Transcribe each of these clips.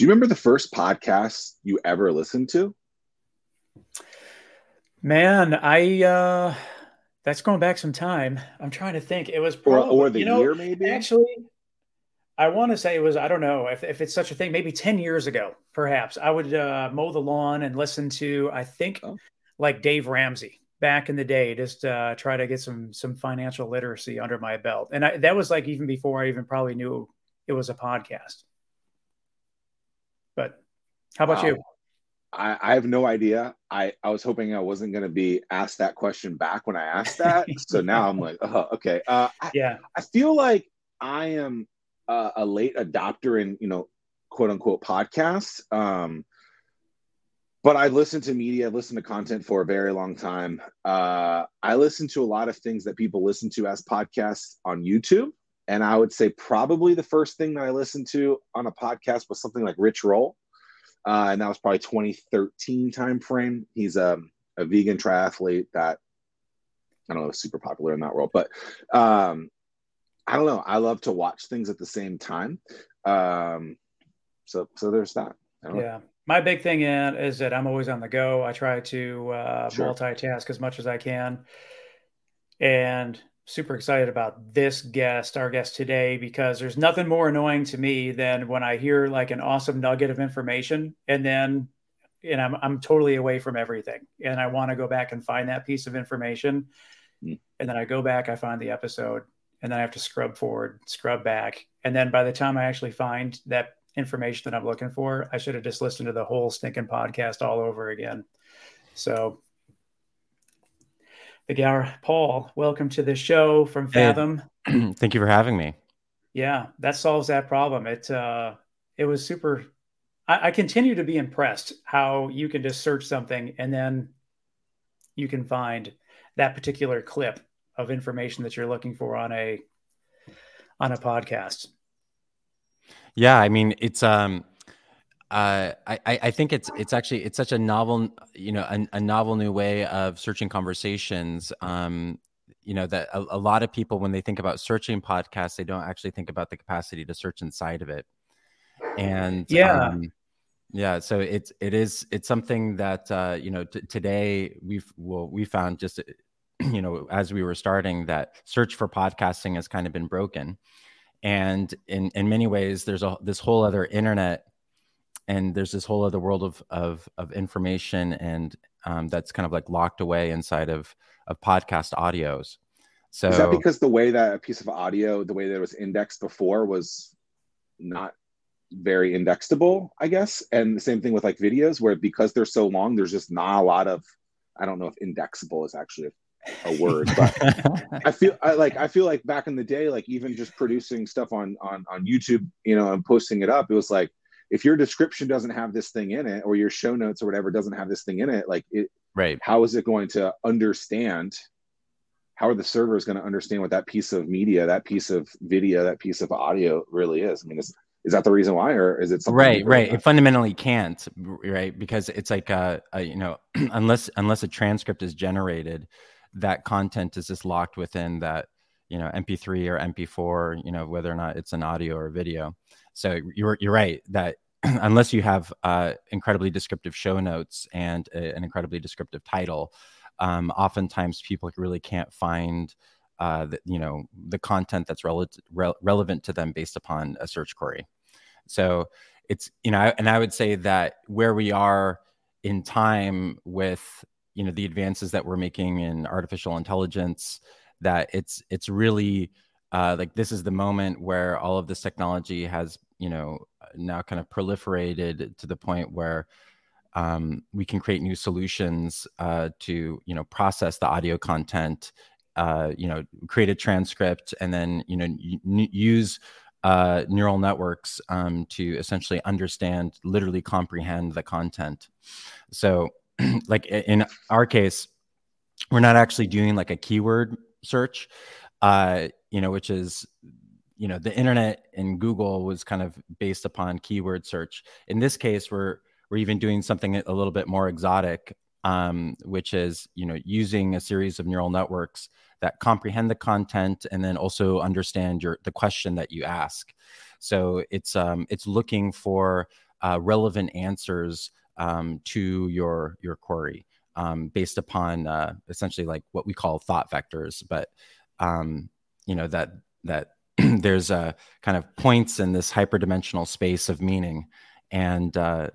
Do you remember the first podcast you ever listened to? Man, I uh that's going back some time. I'm trying to think. It was probably, or, or the you know, year maybe. Actually, I want to say it was. I don't know if, if it's such a thing. Maybe ten years ago, perhaps. I would uh, mow the lawn and listen to. I think oh. like Dave Ramsey back in the day, just uh, try to get some some financial literacy under my belt. And I, that was like even before I even probably knew it was a podcast. How about you? I, I, have no idea. I, I was hoping I wasn't going to be asked that question back when I asked that. so now I'm like, oh, okay. Uh, yeah. I, I feel like I am a, a, late adopter in, you know, quote unquote podcasts. Um, but I listened to media, I've listened to content for a very long time. Uh, I listen to a lot of things that people listen to as podcasts on YouTube. And I would say probably the first thing that I listened to on a podcast was something like Rich Roll uh, and that was probably 2013 time frame. He's a, a vegan triathlete that I don't know, super popular in that world, but um, I don't know. I love to watch things at the same time. Um, so, so there's that. Yeah. Know. My big thing in is that I'm always on the go. I try to uh, sure. multitask as much as I can. And super excited about this guest, our guest today, because there's nothing more annoying to me than when I hear like an awesome nugget of information and then and I'm I'm totally away from everything. And I want to go back and find that piece of information. Mm. And then I go back, I find the episode, and then I have to scrub forward, scrub back. And then by the time I actually find that information that I'm looking for, I should have just listened to the whole stinking podcast all over again. So Gower Paul, welcome to the show from Fathom. Hey, thank you for having me. Yeah, that solves that problem. It uh, it was super. I, I continue to be impressed how you can just search something and then you can find that particular clip of information that you're looking for on a on a podcast. Yeah, I mean it's um uh, I, I think it's it's actually it's such a novel you know a, a novel new way of searching conversations um, you know that a, a, lot of people when they think about searching podcasts they don't actually think about the capacity to search inside of it. And yeah. um, yeah so it's it is it's something that uh, you know t- today we've well we found just you know as we were starting that search for podcasting has kind of been broken. And in in many ways there's a this whole other internet and there's this whole other world of of, of information and um, that's kind of like locked away inside of of podcast audios. So is that because the way that a piece of audio the way that it was indexed before was not very indexable i guess? And the same thing with like videos where because they're so long there's just not a lot of i don't know if indexable is actually a, a word but i feel I like i feel like back in the day like even just producing stuff on on on youtube you know and posting it up it was like if your description doesn't have this thing in it or your show notes or whatever doesn't have this thing in it like it right. how is it going to understand? How are the servers going to understand what that piece of media that piece of video that piece of audio really is? I mean is, is that the reason why or is it something right right. it fundamentally can't right? Because it's like a, a you know unless unless a transcript is generated that content is just locked within that you know mp3 or mp4 you know whether or not it's an audio or a video so you're you're right that unless you have uh, incredibly descriptive show notes and a, an incredibly descriptive title, um, oftentimes people really can't find uh, the, you know the content that's rele- re- relevant to them based upon a search query. So it's you know, and I would say that where we are in time with you know the advances that we're making in artificial intelligence, that it's it's really uh, like this is the moment where all of this technology has you know now kind of proliferated to the point where um, we can create new solutions uh, to you know process the audio content uh, you know create a transcript and then you know use uh, neural networks um, to essentially understand literally comprehend the content. So like in our case we're not actually doing like a keyword search uh, you know, which is you know the internet and google was kind of based upon keyword search. In this case we're we're even doing something a little bit more exotic um, which is you know using a series of neural networks that comprehend the content and then also understand your the question that you ask. So it's um, it's looking for uh, relevant answers um, to your your query um, based upon uh, essentially like what we call thought vectors. But um, you know that that there's a kind of points in this hyperdimensional space of meaning. And uh,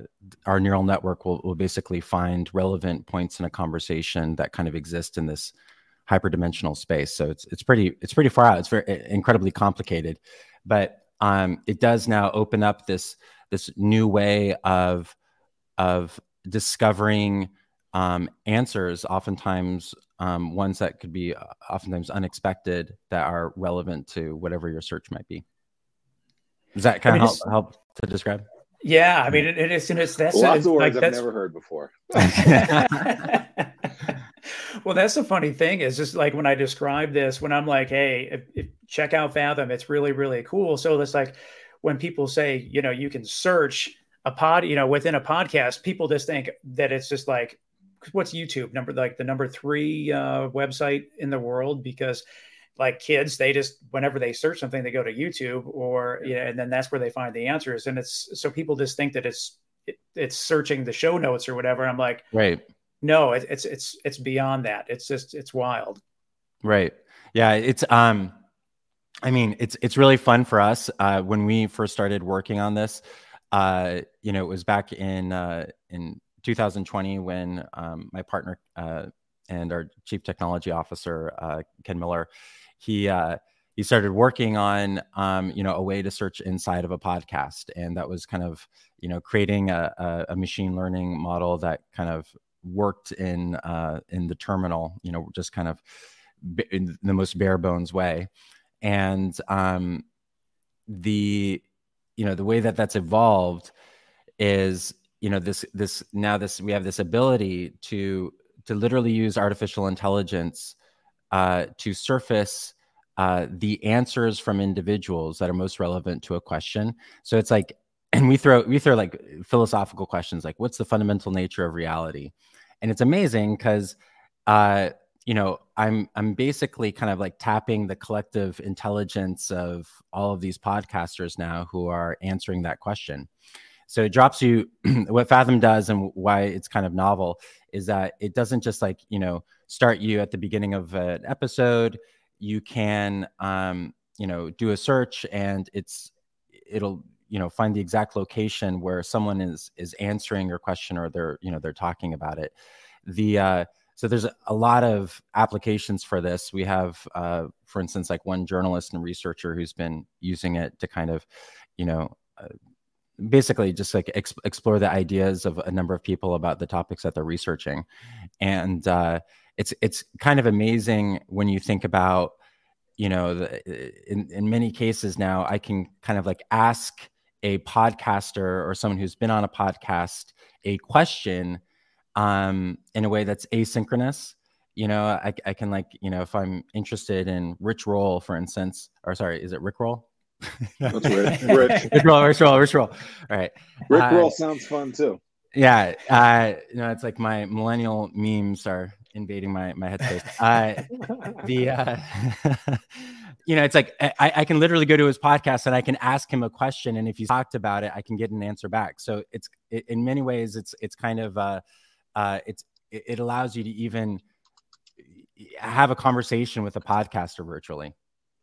our neural network will, will basically find relevant points in a conversation that kind of exist in this hyperdimensional space. So it's it's pretty it's pretty far out. It's very incredibly complicated. But um, it does now open up this this new way of of discovering um, answers oftentimes um, ones that could be uh, oftentimes unexpected that are relevant to whatever your search might be does that kind I mean, of help, help to describe yeah, I mean, it, it is. It's that's lots of words like, I've never heard before. well, that's the funny thing is just like when I describe this, when I'm like, "Hey, if, if, check out Fathom, it's really really cool." So it's like when people say, you know, you can search a pod, you know, within a podcast, people just think that it's just like, what's YouTube? Number like the number three uh, website in the world because like kids they just whenever they search something they go to youtube or yeah. and then that's where they find the answers. And it's so people just think that it's it, it's searching the show notes or whatever. I'm like right. no it, it's it's it's beyond that. It's just it's wild. Right. Yeah it's um i mean it's it's really fun for us. Uh when we first started working on this uh you know it was back in uh in 2020 when um my partner uh and our chief technology officer uh, ken miller he uh, he started working on um, you know a way to search inside of a podcast, and that was kind of you know creating a, a, a machine learning model that kind of worked in uh, in the terminal, you know, just kind of in the most bare bones way, and um, the you know the way that that's evolved is you know this this now this we have this ability to to literally use artificial intelligence uh, to surface uh, the answers from individuals that are most relevant to a question. So it's like, and we throw we throw like philosophical questions like, what's the fundamental nature of reality? And it's amazing because, uh, you know, I'm I'm basically kind of like tapping the collective intelligence of all of these podcasters now who are answering that question. So it drops you what Fathom does and why it's kind of novel is that it doesn't just like, you know, start you at the beginning of an episode. You can, um, you know, do a search and it's, it'll, you know, find the exact location where someone is, is answering your question or they're, you know, they're talking about it. The, uh, so there's a lot of applications for this. We have, uh, for instance, like one journalist and researcher who's been using it to kind of, you know, uh, basically just like ex- explore the ideas of a number of people about the topics that they're researching. And uh, it's it's kind of amazing when you think about you know the, in in many cases now i can kind of like ask a podcaster or someone who's been on a podcast a question um, in a way that's asynchronous. You know I, I can like you know if i'm interested in rich roll for instance or sorry is it rick roll that's rich. Rich. Rich roll, rich roll, rich roll. All right. Rick uh, roll sounds fun too. Yeah. Uh, you know, it's like my millennial memes are invading my my headspace. Uh, the uh, you know, it's like I, I can literally go to his podcast and I can ask him a question, and if he's talked about it, I can get an answer back. So it's it, in many ways, it's it's kind of uh, uh, it's it, it allows you to even have a conversation with a podcaster virtually.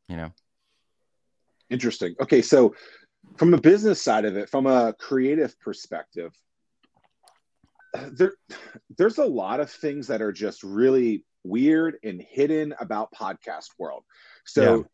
You know. Interesting. Okay, so from a business side of it, from a creative perspective, there there's a lot of things that are just really weird and hidden about podcast world. So,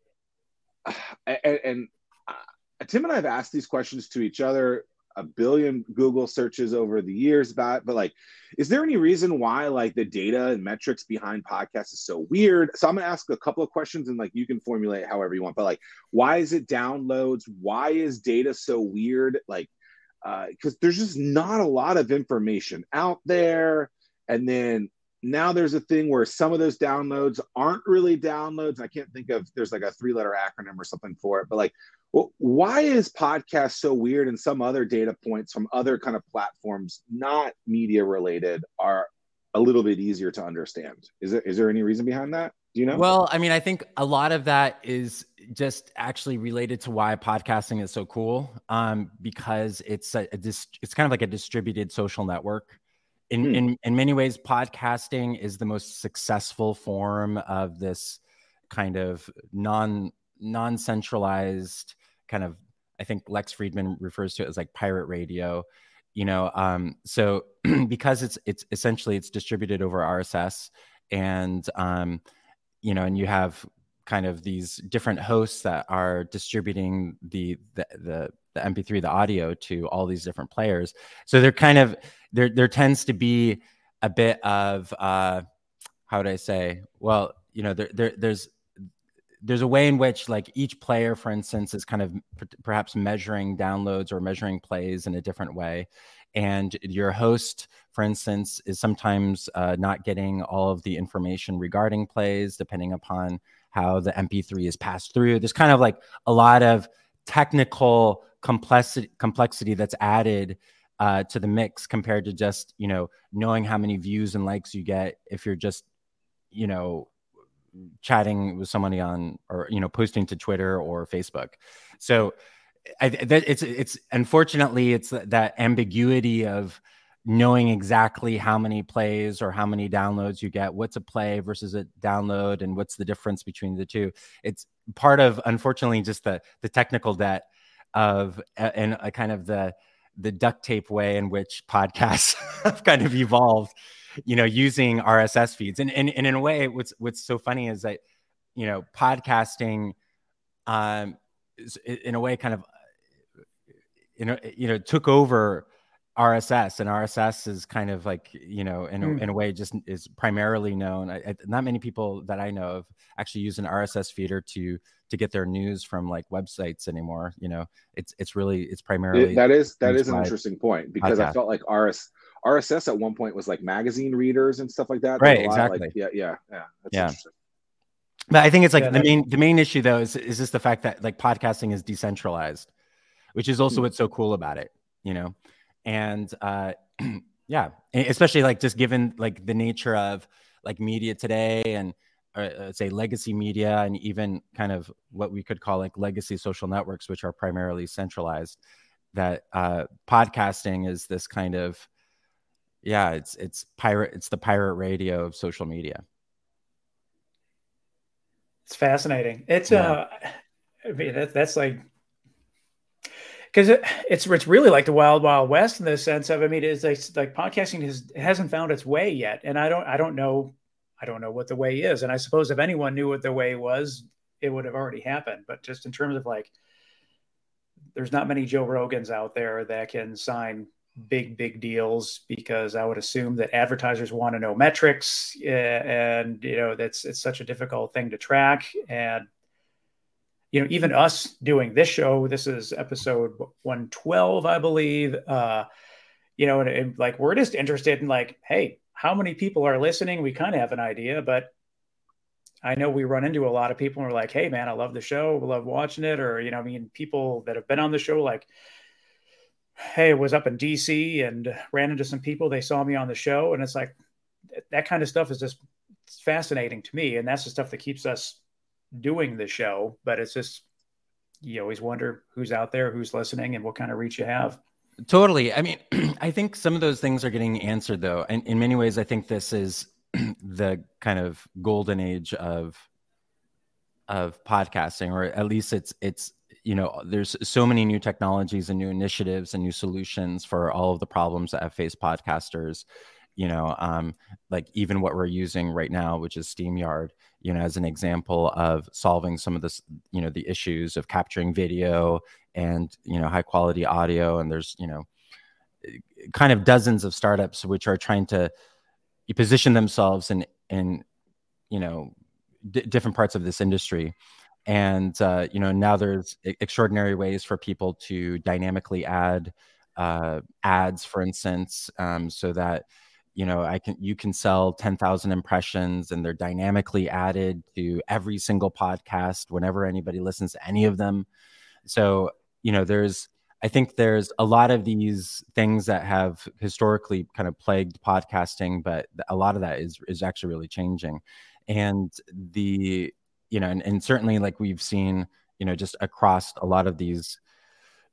yeah. and, and uh, Tim and I have asked these questions to each other a billion Google searches over the years about, but like, is there any reason why like the data and metrics behind podcasts is so weird? So I'm gonna ask a couple of questions and like you can formulate however you want, but like, why is it downloads? Why is data so weird? Like, because uh, there's just not a lot of information out there. And then now there's a thing where some of those downloads aren't really downloads. I can't think of there's like a three letter acronym or something for it, but like well, why is podcast so weird and some other data points from other kind of platforms not media related are a little bit easier to understand? Is there is there any reason behind that? Do you know? Well i mean i think a lot of that is just actually related to why podcasting is so cool um, because it's a, a dis- it's kind of like a distributed social network in, hmm. in in many ways podcasting is the most successful form of this kind of non non centralized kind of i think lex Fridman refers to it as like pirate radio you know um, so because it's it's essentially it's distributed over rss and um, you know and you have kind of these different hosts that are distributing the the the, the mp3 the audio to all these different players so they're kind of there there tends to be a bit of uh how would i say? Well you know there, there there's there's a way in which like each player for instance is kind of p- perhaps measuring downloads or measuring plays in a different way. And your host for instance is sometimes uh, not getting all of the information regarding plays depending upon how the mp3 is passed through. There's kind of like a lot of technical complexity complexity that's added uh, to the mix compared to just you know knowing how many views and likes you get if you're just you know chatting with somebody on or you know posting to Twitter or Facebook. So I, it's it's unfortunately it's that ambiguity of knowing exactly how many plays or how many downloads you get what's a play versus a download and what's the difference between the two it's part of unfortunately just the the technical debt of and a kind of the the duct tape way in which podcasts have kind of evolved you know, using RSS feeds. And, and, and in a way, what's, what's so funny is that, you know, podcasting, um, in a way kind of, you know, you know, took over RSS and RSS is kind of like, you know, in, mm. in a way just is primarily known. I, I, not many people that I know of actually use an RSS feeder to, to get their news from like websites anymore. You know, it's, it's really, it's primarily. That is, that is an interesting point because podcast. I felt like RS, RSS at one point was like magazine readers and stuff like that. Right. Exactly. Like, yeah. Yeah. Yeah. yeah. But I think it's like yeah, the main the main issue though is is just the fact that like podcasting is decentralized, which is also mm-hmm. what's so cool about it, you know, and uh, yeah, especially like just given like the nature of like media today and uh, say legacy media and even kind of what we could call like legacy social networks, which are primarily centralized. That uh, podcasting is this kind of yeah, it's it's pirate. It's the pirate radio of social media. It's fascinating. It's yeah. uh, I mean that, that's like because it, it's it's really like the wild wild west in the sense of I mean it's like, like podcasting has hasn't found its way yet, and I don't I don't know I don't know what the way is, and I suppose if anyone knew what the way was, it would have already happened. But just in terms of like, there's not many Joe Rogans out there that can sign big big deals because I would assume that advertisers want to know metrics eh, and you know that's it's such a difficult thing to track and you know even us doing this show this is episode 112 I believe uh you know and, and like we're just interested in like hey how many people are listening we kind of have an idea but I know we run into a lot of people and we're like hey man I love the show love watching it or you know I mean people that have been on the show like hey, was up in DC and ran into some people. They saw me on the show, and it's like that kind of stuff is just fascinating to me, and that's the stuff that keeps us doing the show. But it's just you always wonder who's out there, who's listening, and what kind of reach you have. Totally. I mean, I think some of those things are getting answered though, and in many ways, I think this is the kind of golden age of of podcasting, or at least it's it's you know there's so many new technologies and new initiatives and new solutions for all of the problems that have faced podcasters you know um, like even what we're using right now which is StreamYard you know as an example of solving some of this you know the issues of capturing video and you know high quality audio and there's you know kind of dozens of startups which are trying to position themselves in in you know d- different parts of this industry. And uh, you know now there's extraordinary ways for people to dynamically add uh, ads for instance um, so that you know i can you can sell 10,000 impressions and they're dynamically added to every single podcast whenever anybody listens to any of them. So you know there's i think there's a lot of these things that have historically kind of plagued podcasting but a lot of that is is actually really changing and the you know, and, and certainly like we've seen, you know, just across a lot of these,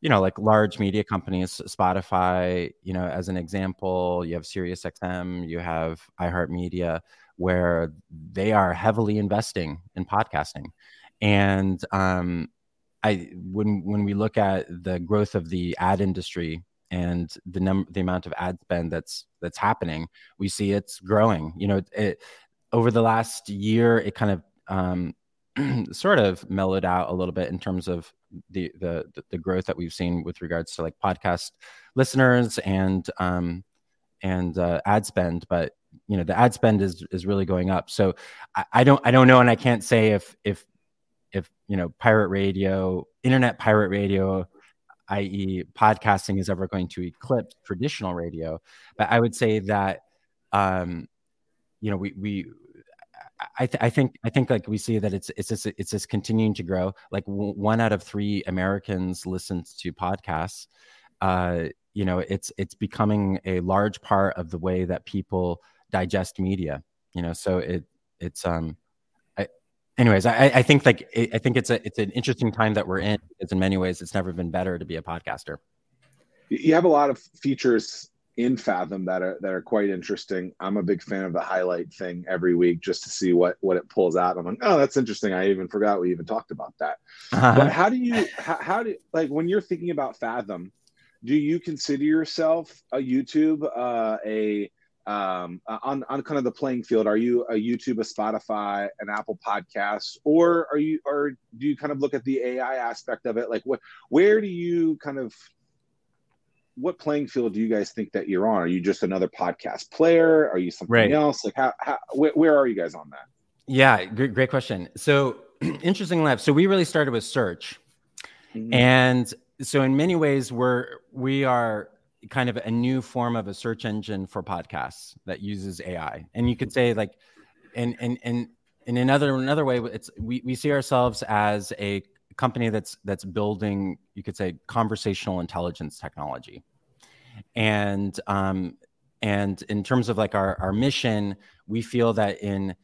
you know, like large media companies, Spotify, you know, as an example, you have SiriusXM, you have iHeartMedia, where they are heavily investing in podcasting. And um, I when when we look at the growth of the ad industry and the number the amount of ad spend that's that's happening, we see it's growing. You know, it, over the last year, it kind of um, sort of mellowed out a little bit in terms of the, the the growth that we've seen with regards to like podcast listeners and um, and uh, ad spend, but you know the ad spend is is really going up. So I, I don't I don't know, and I can't say if if if you know pirate radio, internet pirate radio, i.e., podcasting is ever going to eclipse traditional radio. But I would say that um, you know we we I, th- I, think I think like we see that it's it's just it's just continuing to grow. Like w- one out of three Americans listens to podcasts. Uh, you know, it's it's becoming a large part of the way that people digest media. You know, so it it's um. Anyways, I, I think like I think it's a it's an interesting time that we're in. It's in many ways it's never been better to be a podcaster. You have a lot of features in Fathom that are that are quite interesting. I'm a big fan of the highlight thing every week just to see what what it pulls out. I'm like, oh, that's interesting. I even forgot we even talked about that. Uh-huh. But how do you how, how do like when you're thinking about Fathom? Do you consider yourself a YouTube uh, a um, on on kind of the playing field? Are you a YouTube, a Spotify, an Apple Podcast, or are you or do you kind of look at the AI aspect of it? Like, what where do you kind of what playing field do you guys think that you're on? Are you just another podcast player? Are you something right. else? Like how, how where, where, are you guys on that? Yeah, great, great question. So interesting lab. So we really started with search. Mm-hmm. And so in many ways we're we are kind of a new form of a search engine for podcasts that uses AI. And you could say like and and and in another another way it's we, we see ourselves as a company that's that's building you could say conversational intelligence technology. And um, and in terms of like our, our mission we feel that in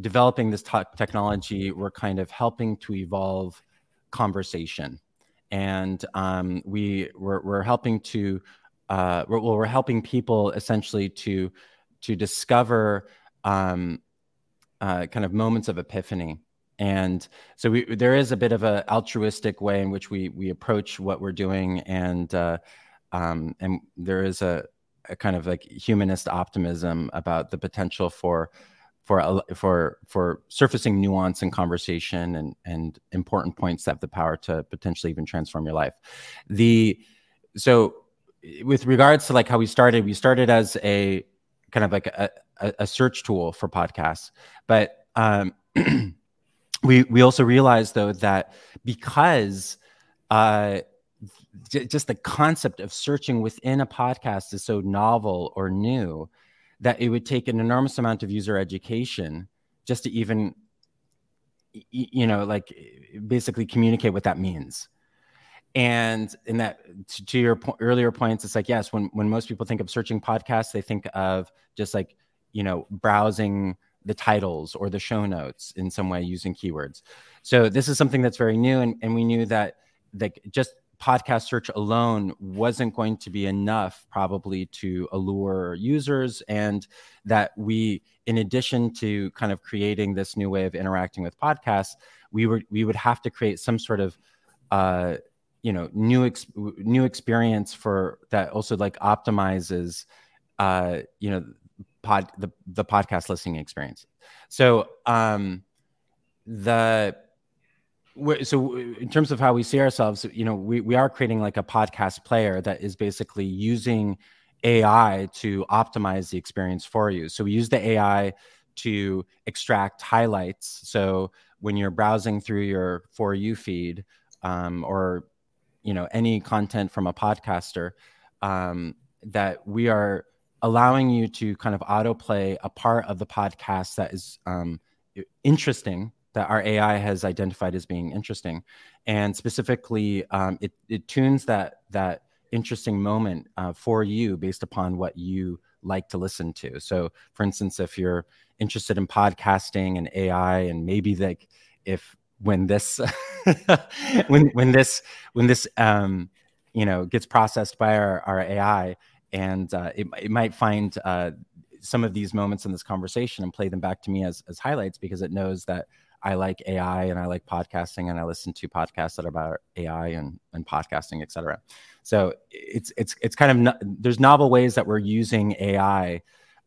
developing this t- technology we're kind of helping to evolve conversation. And um, we we're, we're helping to uh, well, we're helping people essentially to to discover um, uh, kind of moments of epiphany. And so we, there is a bit of an altruistic way in which we we approach what we're doing and uh, um, and there is a, a, kind of like humanist optimism about the potential for for for for surfacing nuance and conversation and and important points that have the power to potentially even transform your life. The so with regards to like how we started we started as a kind of like a, a, a search tool for podcasts. But um we we also realized though that because uh, j- just the concept of searching within a podcast is so novel or new that it would take an enormous amount of user education just to even you know like basically communicate what that means and in that to, your po- earlier points it's like yes when when most people think of searching podcasts they think of just like you know browsing the titles or the show notes in some way using keywords. So this is something that's very new, and, and we knew that like just podcast search alone wasn't going to be enough probably to allure users and that we in addition to kind of creating this new way of interacting with podcasts we were we would have to create some sort of uh, you know new ex- new experience for that also like optimizes uh, you know pod the, the podcast listening experience. So um, the so in terms of how we see ourselves, you know, we, we are creating like a podcast player that is basically using AI to optimize the experience for you. So we use the AI to extract highlights. So when you're browsing through your for you feed um, or you know any content from a podcaster, um, that we are allowing you to kind of autoplay a part of the podcast that is um, interesting that our AI has identified as being interesting, and specifically, um, it, it tunes that that interesting moment uh, for you based upon what you like to listen to. So, for instance, if you're interested in podcasting and AI, and maybe like if when this when when this when this um, you know gets processed by our, our AI and uh, it, it might find uh, some of these moments in this conversation and play them back to me as, as highlights because it knows that I like AI and I like podcasting and I listen to podcasts that are about AI and, and podcasting, et cetera. So it's it's it's kind of no, there's novel ways that we're using AI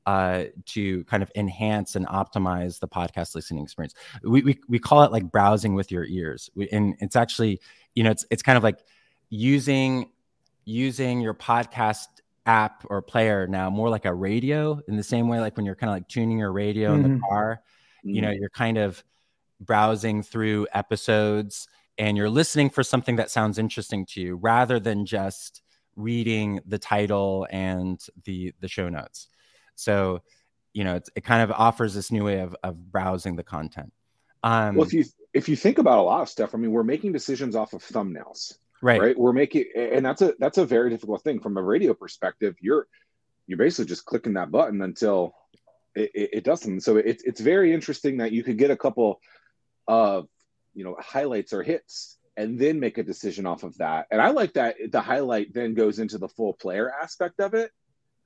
uh, to kind of enhance and optimize the podcast listening experience. We, we, we call it like browsing with your ears, we, and it's actually you know it's it's kind of like using using your podcast app or player now more like a radio in the same way like when you're kind of like tuning your radio mm-hmm. in the mm-hmm. car you know mm-hmm. you're kind of browsing through episodes and you're listening for something that sounds interesting to you rather than just reading the title and the the show notes so you know it kind of offers this new way of, of browsing the content. Um, well if you if you think about a lot of stuff i mean we're making decisions off of thumbnails right. right? We're making and that's a that's a very difficult thing from a radio perspective. You're you're basically just clicking that button until it, it, it does something so it's it's very interesting that you could get a couple of you know highlights or hits and then make a decision off of that. And i like that the highlight then goes into the full player aspect of it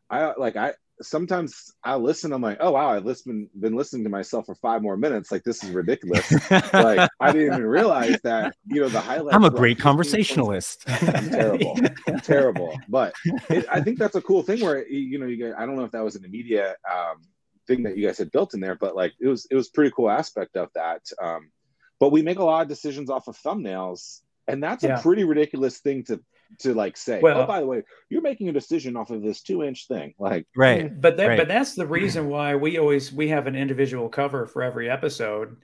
i like i sometimes I listen. I'm like, oh wow, I've listened, been listening to myself for five more minutes. Like this is ridiculous. like I didn't even realize that. You know, the highlight. I'm a great conversationalist. I'm terrible, I'm terrible. But it, I think that's a cool thing where you know you guys. I don't know if that was an immediate um, thing that you guys had built in there, but like it was it was pretty cool aspect of that. Um, but we make a lot of decisions off of thumbnails, and that's yeah. a pretty ridiculous thing to to like say, oh, well, oh, by the way, you're making a decision off of this two inch thing. Like, right. But that, right. but that's the reason why we always, we have an individual cover for every episode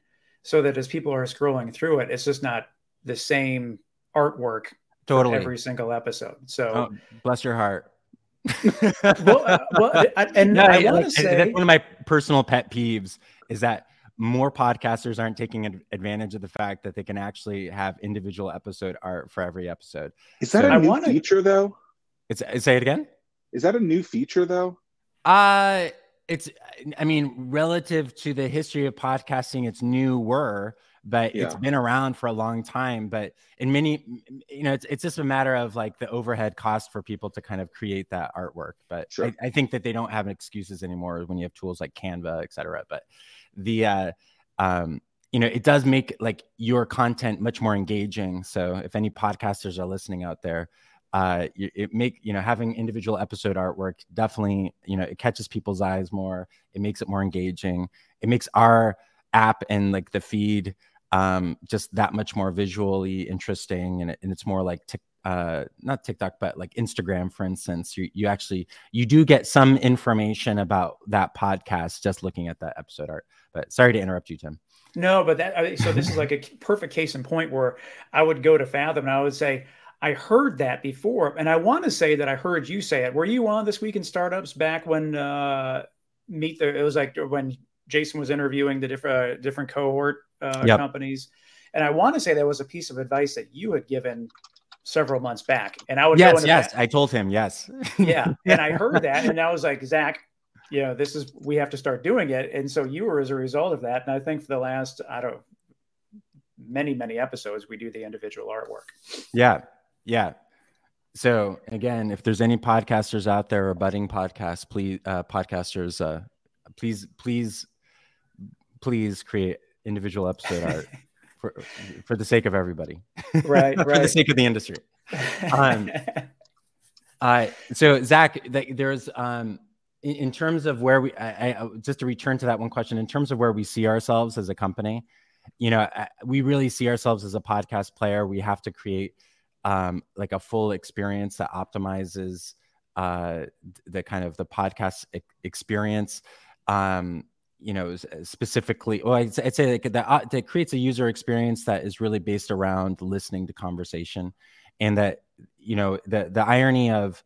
so that as people are scrolling through it, it's just not the same artwork totally every single episode. So oh, bless your heart. well, uh, well, I, and no, I want to say that's one of my personal pet peeves is that more podcasters aren't taking advantage of the fact that they can actually have individual episode art for every episode. Is that so, a new wanna, feature though? It's say it again. Is that a new feature though? Uh it's I mean, relative to the history of podcasting, it's newer, but yeah. it's been around for a long time. But in many, you know, it's it's just a matter of like the overhead cost for people to kind of create that artwork. But sure. I, I think that they don't have excuses anymore when you have tools like Canva, et cetera. But the uh, um, you know it does make like your content much more engaging. So if any podcasters are listening out there uh, it make you know having individual episode artwork definitely you know it catches people's eyes more. It makes it more engaging. It makes our app and like the feed um, just that much more visually interesting. And, it, and it's more like tic, uh, not TikTok, but like Instagram, for instance, you, you actually you do get some information about that podcast just looking at that episode art. But sorry to interrupt you, Tim. No, but that so this is like a perfect case in point where I would go to Fathom and I would say, I heard that before, and I want to say that I heard you say it. Were you on this week in startups back when uh, meet the? It was like when Jason was interviewing the different uh, different cohort uh, yep. companies, and I want to say that was a piece of advice that you had given several months back. And I would yes, yes, that. I told him yes. yeah, and I heard that, and I was like, Zack, you know, this is we have to start doing it. And so you were as a result of that. And I think for the last, I don't many, many episodes, we do the individual artwork. Yeah. Yeah. So again, if there's any podcasters out there or budding podcasts, please uh, podcasters, uh, please, please, please create individual episode art for for the sake of everybody. Right, for right. the sake of the industry. Um, uh, so Zack, there's um, in, in, terms of where we, I, I, just to return to that one question, in terms of where we see ourselves as a company, you know, we really see ourselves as a podcast player. We have to create um, like a full experience that optimizes uh, the kind of the podcast e- experience. Um, you know specifically well i'd, I'd say like that, uh, that creates a user experience that is really based around listening to conversation and that you know the the irony of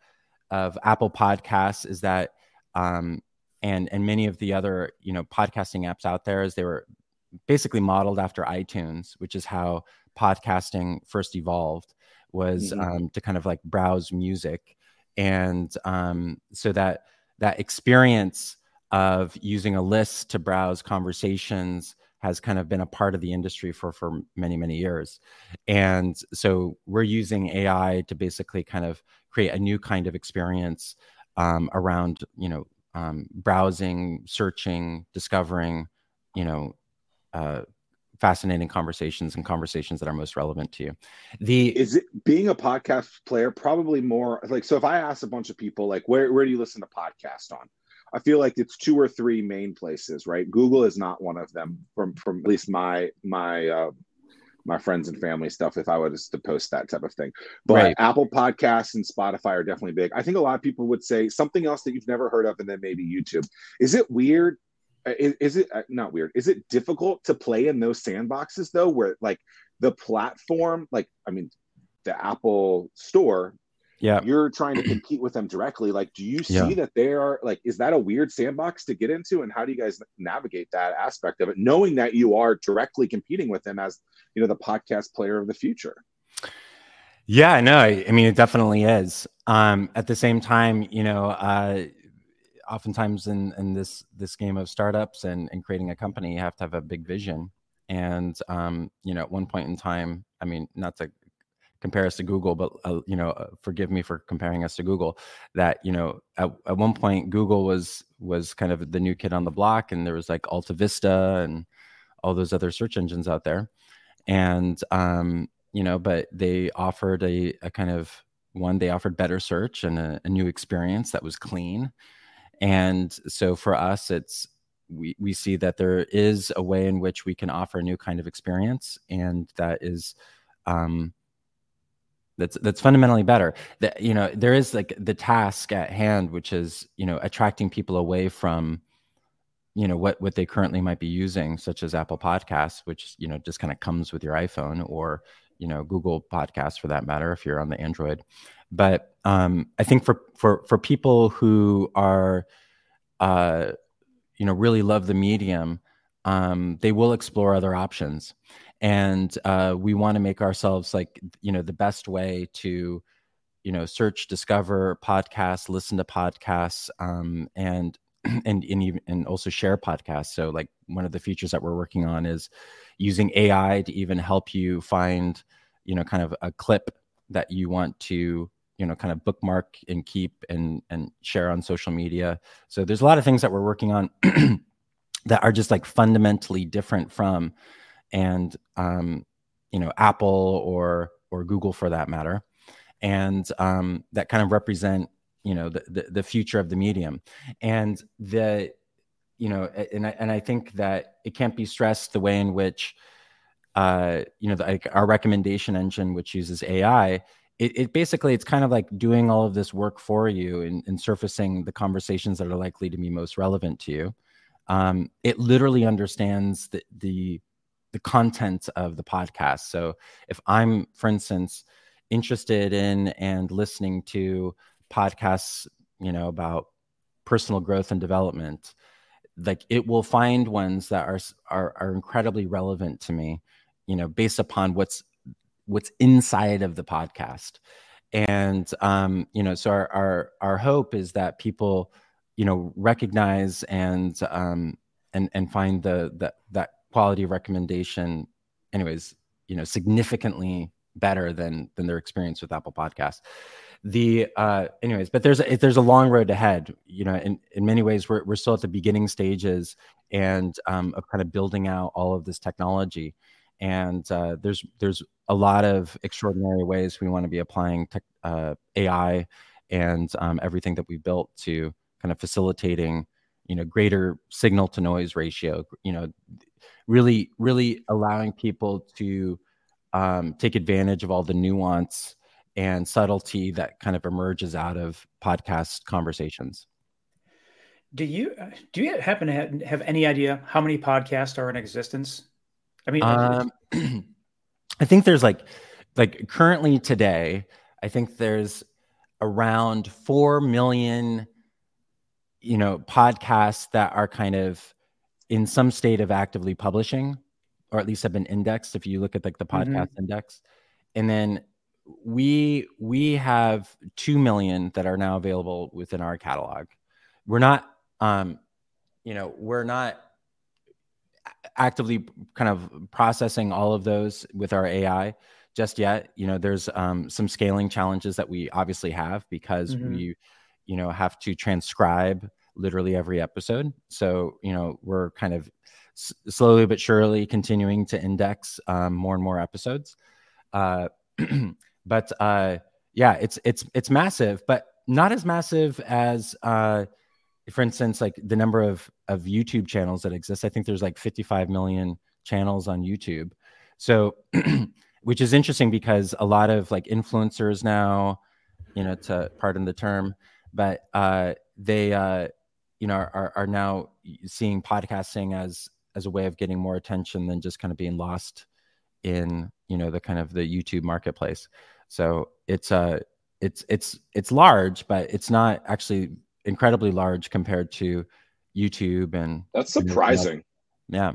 of apple podcasts is that um and and many of the other you know podcasting apps out there is they were basically modeled after itunes which is how podcasting first evolved was mm-hmm. um, to kind of like browse music and um, so that that experience of using a list to browse conversations has kind of been a part of the industry for for many many years and so we're using ai to basically kind of create a new kind of experience um, around you know um, browsing searching discovering you know uh, fascinating conversations and conversations that are most relevant to you. The is it being a podcast player probably more like so if I ask a bunch of people like where where do you listen to podcast on? I feel like it's two or three main places, right? Google is not one of them from from at least my my uh my friends and family stuff if I was to post that type of thing. But right. Apple Podcasts and Spotify are definitely big. I think a lot of people would say something else that you've never heard of, and then maybe YouTube. Is it weird uh, is, is it uh, not weird? Is it difficult to play in those sandboxes though, where like the platform, like I mean, the Apple Store, yeah, you're trying to compete with them directly. Like, do you see yeah. that they are like? Is that a weird sandbox to get into, and how do you guys navigate that aspect of it, knowing that you are directly competing with them as you know the podcast player of the future? Yeah, no, I mean it definitely is. Um, at the same time, you know, uh, oftentimes in in this this game of startups and and creating a company you have to have a big vision and um, you know at one point in time i mean not to compare us to google but uh, you know uh, forgive me for comparing us to google that you know at, at one point google was was kind of the new kid on the block and there was like AltaVista and all those other search engines out there. And um, you know but they offered a, a kind of one they offered better search and a, a new experience that was clean. And so for us, it's we, we see that there is a way in which we can offer a new kind of experience, and that is um, that's that's fundamentally better. That you know there is like the task at hand, which is you know attracting people away from you know what what they currently might be using, such as Apple Podcasts, which you know just kind of comes with your iPhone, or you know Google Podcasts for that matter, if you're on the Android. But um, I think for for for people who are, uh, you know, really love the medium, um, they will explore other options, and uh, we want to make ourselves like you know the best way to, you know, search, discover podcasts, listen to podcasts, um, and and and even and also share podcasts. So like one of the features that we're working on is using AI to even help you find, you know, kind of a clip that you want to you know kind of bookmark and keep and and share on social media. So there's a lot of things that we're working on that are just like fundamentally different from and um you know apple or or google for that matter and um that kind of represent you know the, the, the future of the medium and the you know and I, and I think that it can't be stressed the way in which uh, you know, the, like our recommendation engine, which uses AI, it, it, basically it's kind of like doing all of this work for you and, and, surfacing the conversations that are likely to be most relevant to you. Um, it literally understands the, the the content of the podcast. So if I'm, for instance, interested in and listening to podcasts, you know, about personal growth and development, like it will find ones that are are, are incredibly relevant to me, you know, based upon what's what's inside of the podcast and um, you know so our, our our hope is that people you know recognize and um, and and find the, the that quality recommendation anyways you know significantly better than than their experience with apple podcasts. The uh anyways but there's a, there's a long road ahead you know in in many ways we're, we're still at the beginning stages and um, of kind of building out all of this technology. And uh, there's there's a lot of extraordinary ways we want to be applying tech, uh, AI and um, everything that we built to kind of facilitating you know greater signal to noise ratio you know really really allowing people to um, take advantage of all the nuance and subtlety that kind of emerges out of podcast conversations. Do you do you happen to have any idea how many podcasts are in existence? I mean, um, I think there's like, like currently today, I think there's around 4 million, you know, podcasts that are kind of in some state of actively publishing, or at least have been indexed. If you look at like the mm-hmm. podcast mm-hmm. index, and then we we have 2 million that are now available within our catalog. We're not, um, you know, we're not actively kind of processing all of those with our AI just yet. You know, there's um, some scaling challenges that we obviously have because mm-hmm. we, you know, have to transcribe literally every episode. So, you know, we're kind of s- slowly but surely continuing to index um, more and more episodes. Uh, but uh, yeah, it's it's it's massive, but not as massive as uh, for instance, like the number of of YouTube channels that exist. I think there's like 55 million channels on YouTube. So, which is interesting because a lot of like influencers now, you know, to pardon the term, but uh, they, uh, you know, are, are now seeing podcasting as as a way of getting more attention than just kind of being lost in you know the kind of the YouTube marketplace. So it's uh it's it's it's large, but it's not actually incredibly large compared to YouTube and that's surprising. yeah.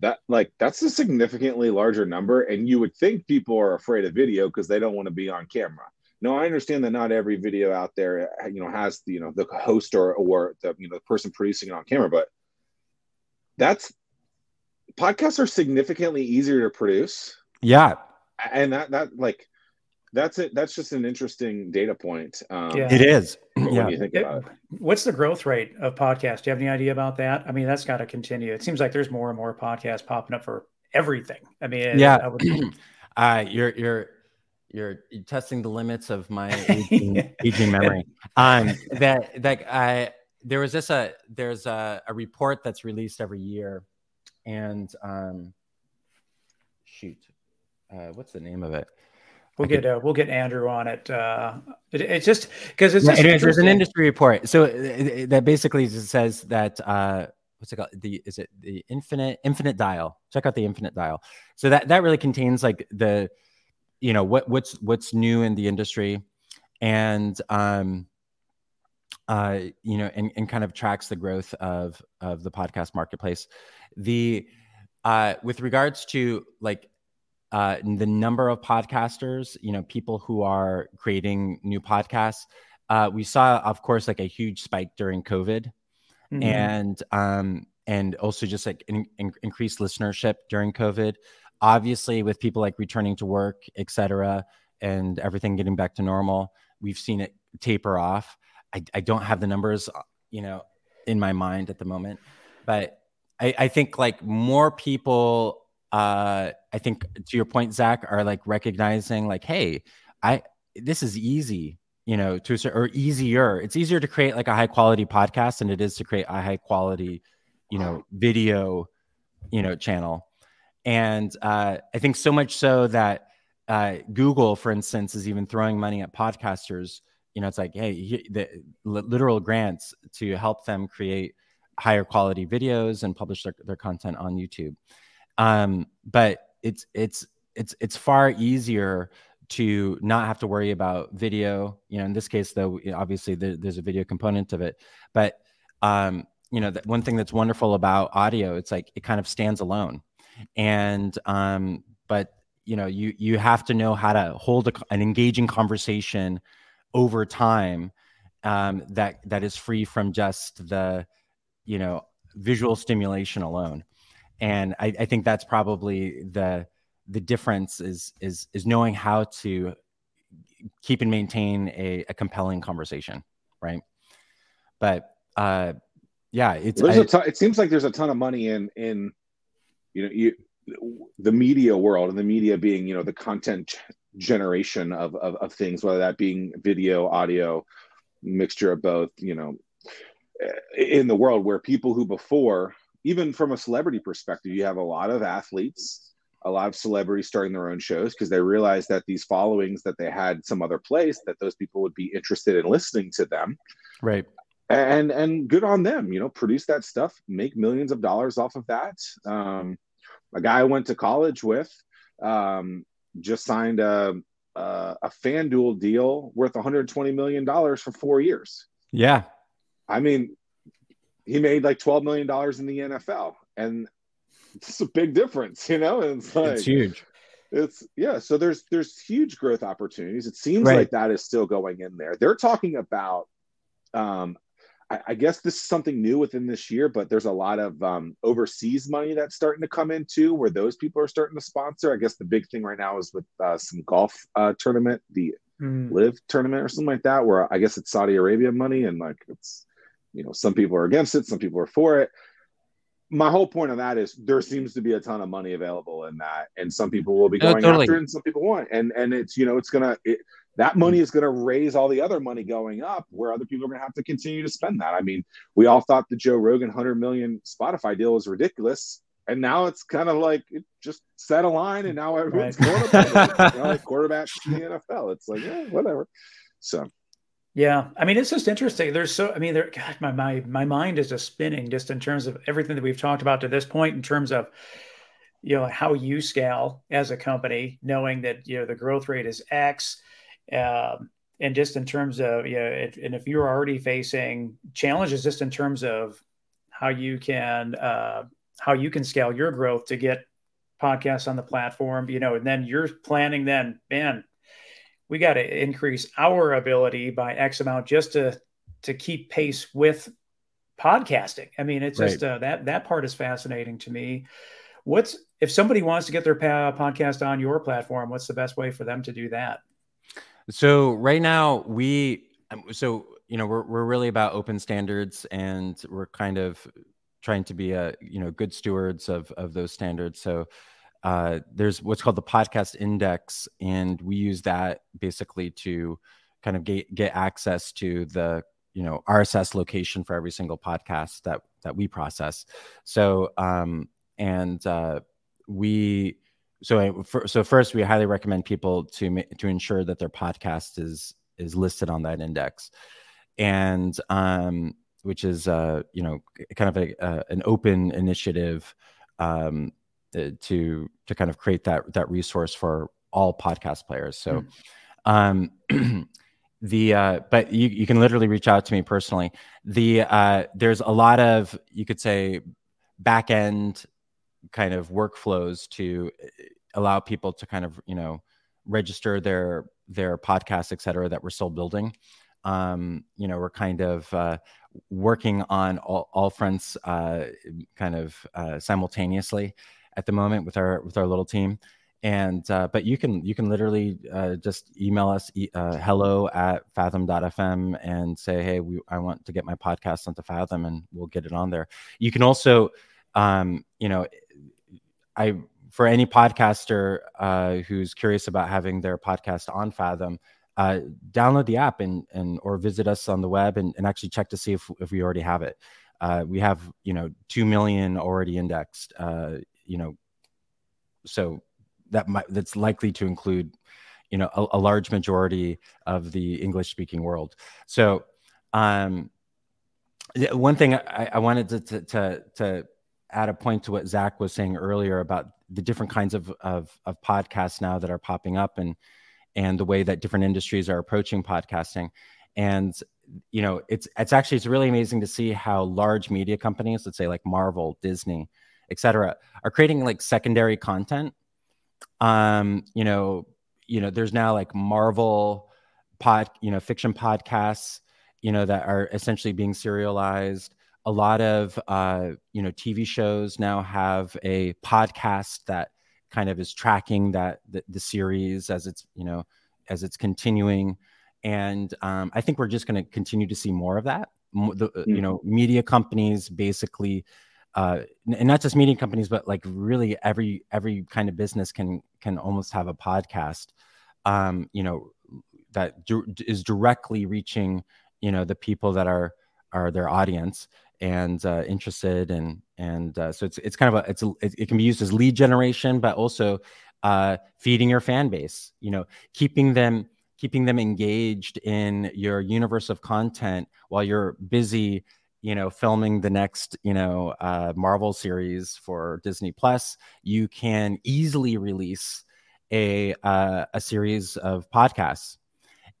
That like that's a significantly larger number, and you would think people are afraid of video because they don't want to be on camera. No, I understand that not every video out there, you know, has the, you know the host or or the you know the person producing it on camera, but that's podcasts are significantly easier to produce. Yeah, and that that like that's it. That's just an interesting data point. Um, yeah. It is. yeah. It, it. What's the growth rate of podcasts? Do you have any idea about that? I mean, that's got to continue. It seems like there's more and more podcasts popping up for everything. I mean, yeah. Would... uh, you're you're you're testing the limits of my aging, aging memory. Um, that that I there was this a uh, there's a, a report that's released every year, and um, shoot, uh, what's the name of it? We'll get uh, we'll get Andrew on it. Uh, it it's just because it's just there's an industry report. So uh, uh, that basically says that uh, what's it called? The is it the infinite infinite dial? Check out the infinite dial. So that that really contains like the you know what what's what's new in the industry, and um, uh, you know, and, and kind of tracks the growth of of the podcast marketplace. The uh, with regards to like uh, the number of podcasters, you know, people who are creating new podcasts. Uh, we saw, of course, like a huge spike during COVID, mm-hmm. and um, and also just like in, in, increased listenership during COVID. Obviously, with people like returning to work, et cetera, and everything getting back to normal, we've seen it taper off. I, I don't have the numbers, uh, you know, in my mind at the moment, but I, I think like more people uh, I think to your point, Zack, are like recognizing like, hey, I this is easy, you know, to or easier. It's easier to create like a high quality podcast than it is to create a high quality, you know, video, you know, channel. And uh, I think so much so that uh, Google, for instance, is even throwing money at podcasters. You know, it's like, hey, the literal grants to help them create higher quality videos and publish their, their content on YouTube. Um, but it's it's it's it's far easier to not have to worry about video. You know, in this case, though, obviously there, there's a video component of it, but um, you know, one thing that's wonderful about audio, it's like it kind of stands alone, and um, but you know, you you have to know how to hold a, an engaging conversation over time um, that that is free from just the you know visual stimulation alone. And I, I think that's probably the the difference is is is knowing how to keep and maintain a, a compelling conversation right? But uh yeah it's I, a ton, it seems like there's a ton of money in in you know you the media world and the media being you know the content generation of, of, of things whether that being video audio mixture of both you know in the world where people who before even from a celebrity perspective, you have a lot of athletes, a lot of celebrities starting their own shows because they realized that these followings that they had some other place that those people would be interested in listening to them. Right. And and good on them, you know, produce that stuff, make millions of dollars off of that. Um, a guy I went to college with um, just signed a, a a FanDuel deal worth 120 million dollars for four years. Yeah, I mean, he made like 12 million dollars in the NFL and it's a big difference you know? It's like it's huge. it's yeah so there's there's huge growth opportunities. It seems right. like that is still going in there. They're talking about um I, I, guess this is something new within this year, but there's a lot of um, overseas money that's starting to come in too, where those people are starting to sponsor. I guess the big thing right now is with uh, some golf uh, tournament, the mm. LIV tournament or something like that, where I guess it's Saudi Arabia money, and like it's you know some people are against it, some people are for it. My whole point of that is there seems to be a ton of money available in that, and some people will be going totally. after it, and some people won't, and and it's you know it's gonna it, that hmm. money is going to raise all the other money going up where other people are going to have to continue to spend that. I mean, we all thought the Joe Rogan 100 million Spotify deal was ridiculous. And now it's kind of like it just set a line, and now everyone's right. going up. you know, like quarterbacks in the NFL. It's like, yeah, whatever. So, yeah, I mean, it's just interesting. There's so, I mean, there, God, my my my mind is just spinning just in terms of everything that we've talked about to this point, in terms of you know how you scale as a company, knowing that you know the growth rate is X um, and just in terms of, you know, if, and if you're already facing challenges just in terms of how you can, uh, how you can scale your growth to get podcasts on the platform, you know, and then you're planning then, man, we got to increase our ability by X amount just to, to keep pace with podcasting. I mean, it's just uh, that, that part is fascinating to me. What's, if somebody wants to get their podcast on your platform, what's the best way for them to do that? So right now we um, so you know we're we're really about open standards and we're kind of trying to be a you know good stewards of of those standards. So uh, there's what's called the podcast index, and we use that basically to kind of get get access to the you know RSS location for every single podcast that that we process. So um, and uh, we so for, so first we highly recommend people to to ensure that their podcast is is listed on that index. And um which is uh you know kind of a uh, an open initiative um uh, to to kind of create that that resource for all podcast players. So mm. um the uh but you, you can literally reach out to me personally. The uh there's a lot of you could say back end kind of workflows to uh, allow people to kind of you know register their their podcasts et cetera that we're still building. Um, you know we're kind of uh, working on all, all fronts uh, kind of uh, simultaneously at the moment with our with our little team. And uh, but you can you can literally uh, just email us uh, hello at fathom.fm and say hey we, i want to get my podcast onto fathom and we'll get it on there. You can also um, you know I for any podcaster uh, who's curious about having their podcast on Fathom, uh, download the app and and or visit us on the web and, and actually check to see if if we already have it. Uh, we have you know two million already indexed. Uh, you know, so that might that's likely to include you know a, a large majority of the English speaking world. So. Um, one thing I, I wanted to, to, to, to add a point to what Zack was saying earlier about the different kinds of, of, of podcasts now that are popping up and and the way that different industries are approaching podcasting. And you know it's it's actually it's really amazing to see how large media companies let's say like marvel disney etc are creating like secondary content. Um you know you know there's now like marvel pod you know fiction podcasts you know that are essentially being serialized a lot of uh, you know TV shows now have a podcast that kind of is tracking that the, the series as it's you know as it's continuing, and um, I think we're just going to continue to see more of that. The, mm-hmm. You know, media companies basically. Uh, and not just media companies, but like really every every kind of business can can almost have a podcast, um, you know, that is directly reaching you know the people that are are their audience and uh, interested and and uh, so it's it's kind of a it's a, it, it, can be used as lead generation but also uh, feeding your fan base you know keeping them keeping them engaged in your universe of content while you're busy you know filming the next you know uh, marvel series for disney plus you can easily release a uh, a series of podcasts.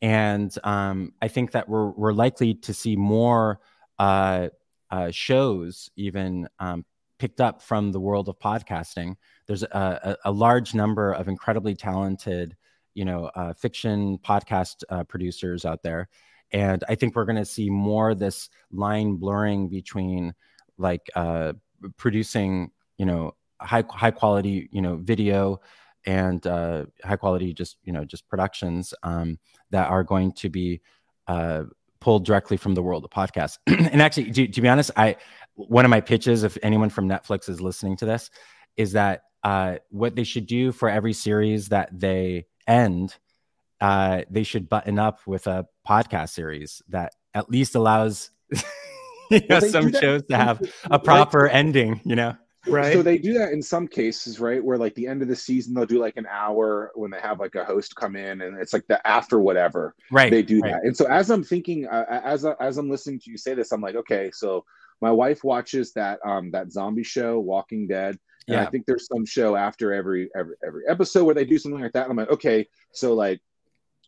And um, i think that we're we're likely to see more uh, uh, shows even um, picked up from the world of podcasting. There's a, a, a, large number of incredibly talented, you know uh, fiction podcast uh, producers out there and i think we're going to see more this line blurring between like uh, producing you know high high quality you know video and uh, high quality just you know just productions um, that are going to be uh, pulled directly from the world of podcasts and actually to, to, be honest i one of my pitches if anyone from netflix is listening to this is that uh, what they should do for every series that they end uh, they should button up with a podcast series that at least allows you know, some shows to have a proper ending, you know? Right. So they do that in some cases, right? Where like the end of the season, they'll do like an hour when they have like a host come in, and it's like the after whatever. Right. They do right. that, and so as I'm thinking, uh, as as I'm listening to you say this, I'm like, okay, so my wife watches that um that zombie show, Walking Dead. And yeah. I think there's some show after every every every episode where they do something like that. And I'm like, okay, so like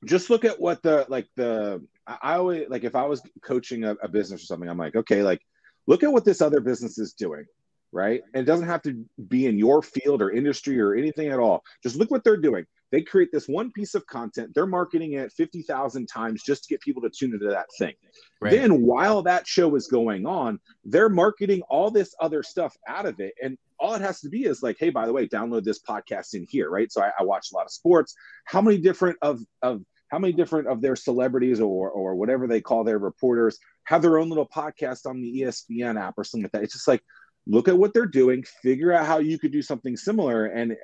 just look at what the like the I always like if I was coaching a, a, business or something, I'm like, okay, like look at what this other business is doing, right? And it doesn't have to be in your field or industry or anything at all. Just look what they're doing. They create this one piece of content. They're marketing it 50,000 times just to get people to tune into that thing. Right. Then while that show is going on, they're marketing all this other stuff out of it. And all it has to be is like, hey, by the way, download this podcast in here, right? So I, I watch a lot of sports. How many different of of how many different of their celebrities or or whatever they call their reporters have their own little podcast on the ESPN app or something like that? It's just like look at what they're doing, figure out how you could do something similar. And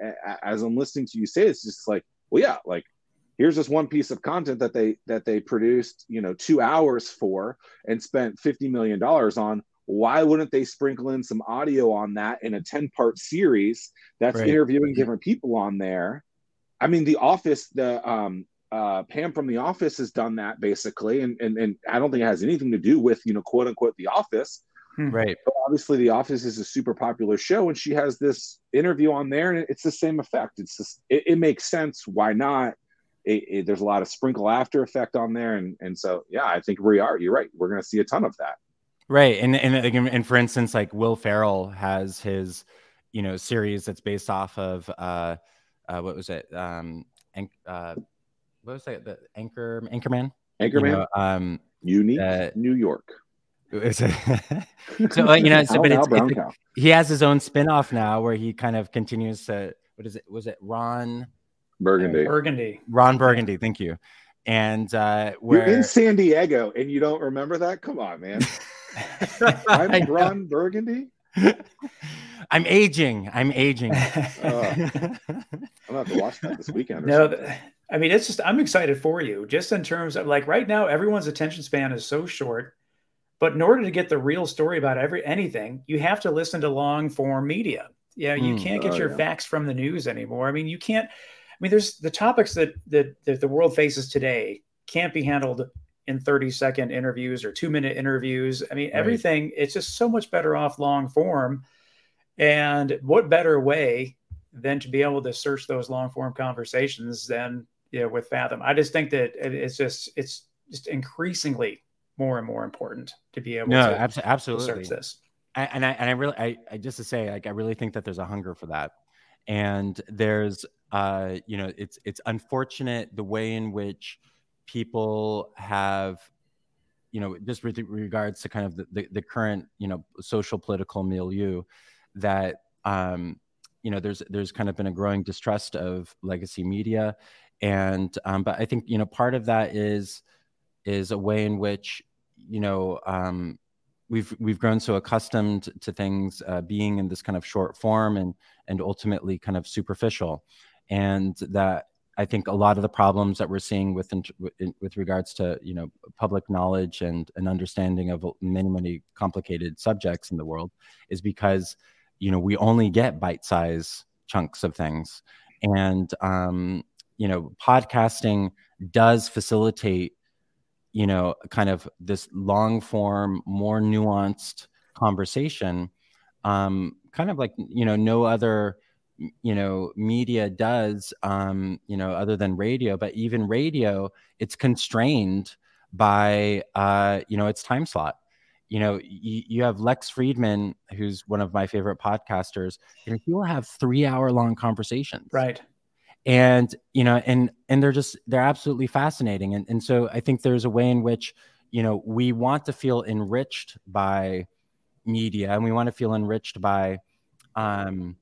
as I'm listening to you say, it's just like, well, yeah, like here's this one piece of content that they that they produced, you know, two hours for and spent fifty million dollars on. Why wouldn't they sprinkle in some audio on that in a 10 part series that's right. interviewing different people on there? I mean the office the um uh, Pam from The Office has done that basically, and, and and I don't think it has anything to do with you know quote unquote The Office, hmm. right? But obviously, The Office is a super popular show, and she has this interview on there, and it's the same effect. It's just it, it makes sense. Why not? It, it, there's a lot of sprinkle after effect on there, and and so yeah, I think we are. You're right. We're going to see a ton of that. Right, and and and for instance, like Will Ferrell has his, you know, series that's based off of uh, uh what was it? Um, and uh, what was that? The Anchor Anchorman. Anchorman. You know, um, Unique uh, New York. so uh, you know, so, but it's, it's, he has his own spinoff now where he kind of continues to what is it? Was it Ron Burgundy? Burgundy. Ron Burgundy. Thank you. And uh, where you're in San Diego and you don't remember that? Come on, man. I'm Ron Burgundy. I'm aging. I'm aging. Uh, I'm gonna have to watch that this weekend. no, I mean it's just I'm excited for you. Just in terms of like right now, everyone's attention span is so short. But in order to get the real story about every anything, you have to listen to long form media. Yeah, you mm, can't get oh, your yeah. facts from the news anymore. I mean, you can't. I mean, there's the topics that that, that the world faces today can't be handled in 30 second interviews or two minute interviews. I mean, right. everything, it's just so much better off long form. And what better way than to be able to search those long form conversations than you know, with Fathom? I just think that it's just, it's just increasingly more and more important to be able no, to, absolutely. search this. And I, and I really, I, I just to say, like, I really think that there's a hunger for that. And there's, uh, you know, it's, it's unfortunate the way in which, people have you know just with regards to kind of the, the, the, current you know social political milieu that um you know there's there's kind of been a growing distrust of legacy media and um but i think you know part of that is is a way in which you know um we've we've grown so accustomed to things uh, being in this kind of short form and and ultimately kind of superficial. And that I think a lot of the problems that we're seeing with with regards to you know public knowledge and an understanding of many many complicated subjects in the world is because you know we only get bite size chunks of things, and um, you know podcasting does facilitate you know kind of this long form, more nuanced conversation, um, kind of like you know no other you know media does um you know other than radio but even radio it's constrained by uh you know its time slot. You know you, you have lex Fridman, who's one of my favorite podcasters and he will have three hour long conversations. Right and you know and and they're just they're absolutely fascinating. And and so i think there's a way in which you know we want to feel enriched by media and we want to feel enriched by um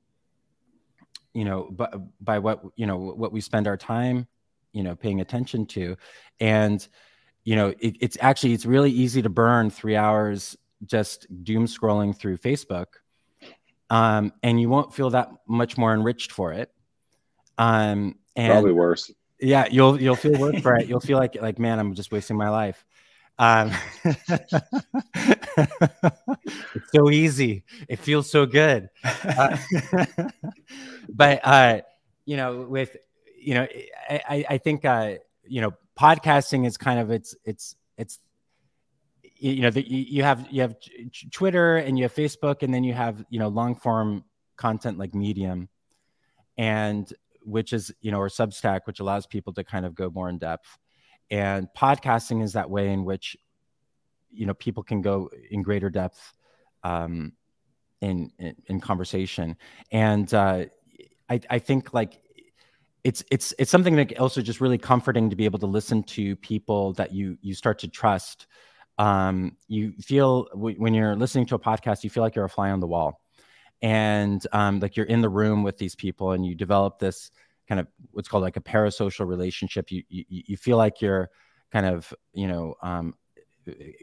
you know by, by what you know what we spend our time you know paying attention to. And you know it, it's actually it's really easy to burn three hours just doom scrolling through facebook um, and you won't feel that much more enriched for it um, and probably worse. Yeah you'll you'll feel worse for it. You'll feel like like man i'm just wasting my life. Um, it's so easy. It feels so good. Uh, but uh, you know with you know i i think uh you know podcasting is kind of it's it's it's you know the, you have you have twitter and you have facebook and then you have you know long form content like medium. And which is you know or substack which allows people to kind of go more in depth. And podcasting is that way in which you know people can go in greater depth um, in, in, in conversation. And uh, I, I think like it's it's it's something that also just really comforting to be able to listen to people that you you start to trust. Um, you feel w- when you're listening to a podcast you feel like you're a fly on the wall and um, like you're in the room with these people and you develop this kind of what's called like a parasocial relationship. You you, you feel like you're kind of you know um,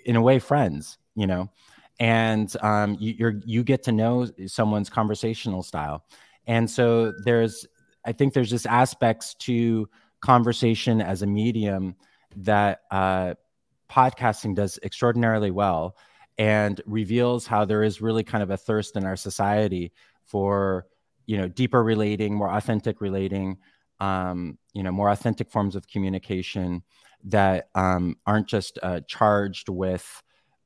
in a way friends you know? And um, you, you're you get to know someone's conversational style. And so there's I think there's just aspects to conversation as a medium that uh, podcasting does extraordinarily well and reveals how there is really kind of a thirst in our society for you know deeper relating more authentic relating um, you know more authentic forms of communication that um, aren't just uh, charged with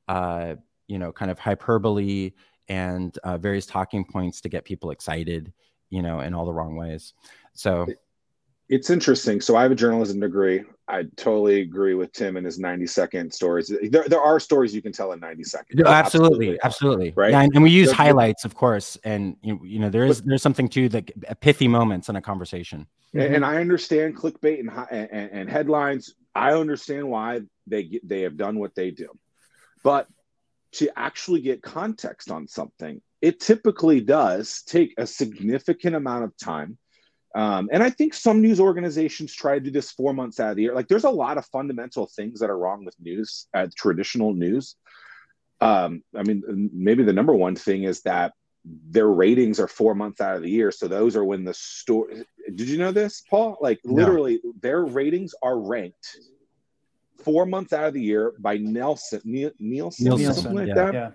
uh, you know kind of hyperbole and uh, various talking points to get people excited you know, in all the wrong ways. So it's interesting. So I have a journalism degree. I totally agree with Tim and his 90 second stories. There, there are stories you can tell in 90 seconds. No, absolutely, absolutely. Right. Yeah, and, and we use highlights, of course. And you, you know, there is but, there's something to the pithy moments in a conversation. And, and I understand clickbait and, and, and headlines. I understand why they they have done what they do. But to actually get context on something it typically does take a significant amount of time. Um, and I think some news organizations try to do this four months out of the year. Like there's a lot of fundamental things that are wrong with news, uh, traditional news. Um, I mean, maybe the number one thing is that their ratings are four months out of the year. So those are when the story. Did you know this, Paul? Like literally, no. their ratings are ranked four months out of the year by Nelson, Nielsen, Nielsen, something like yeah, that. Yeah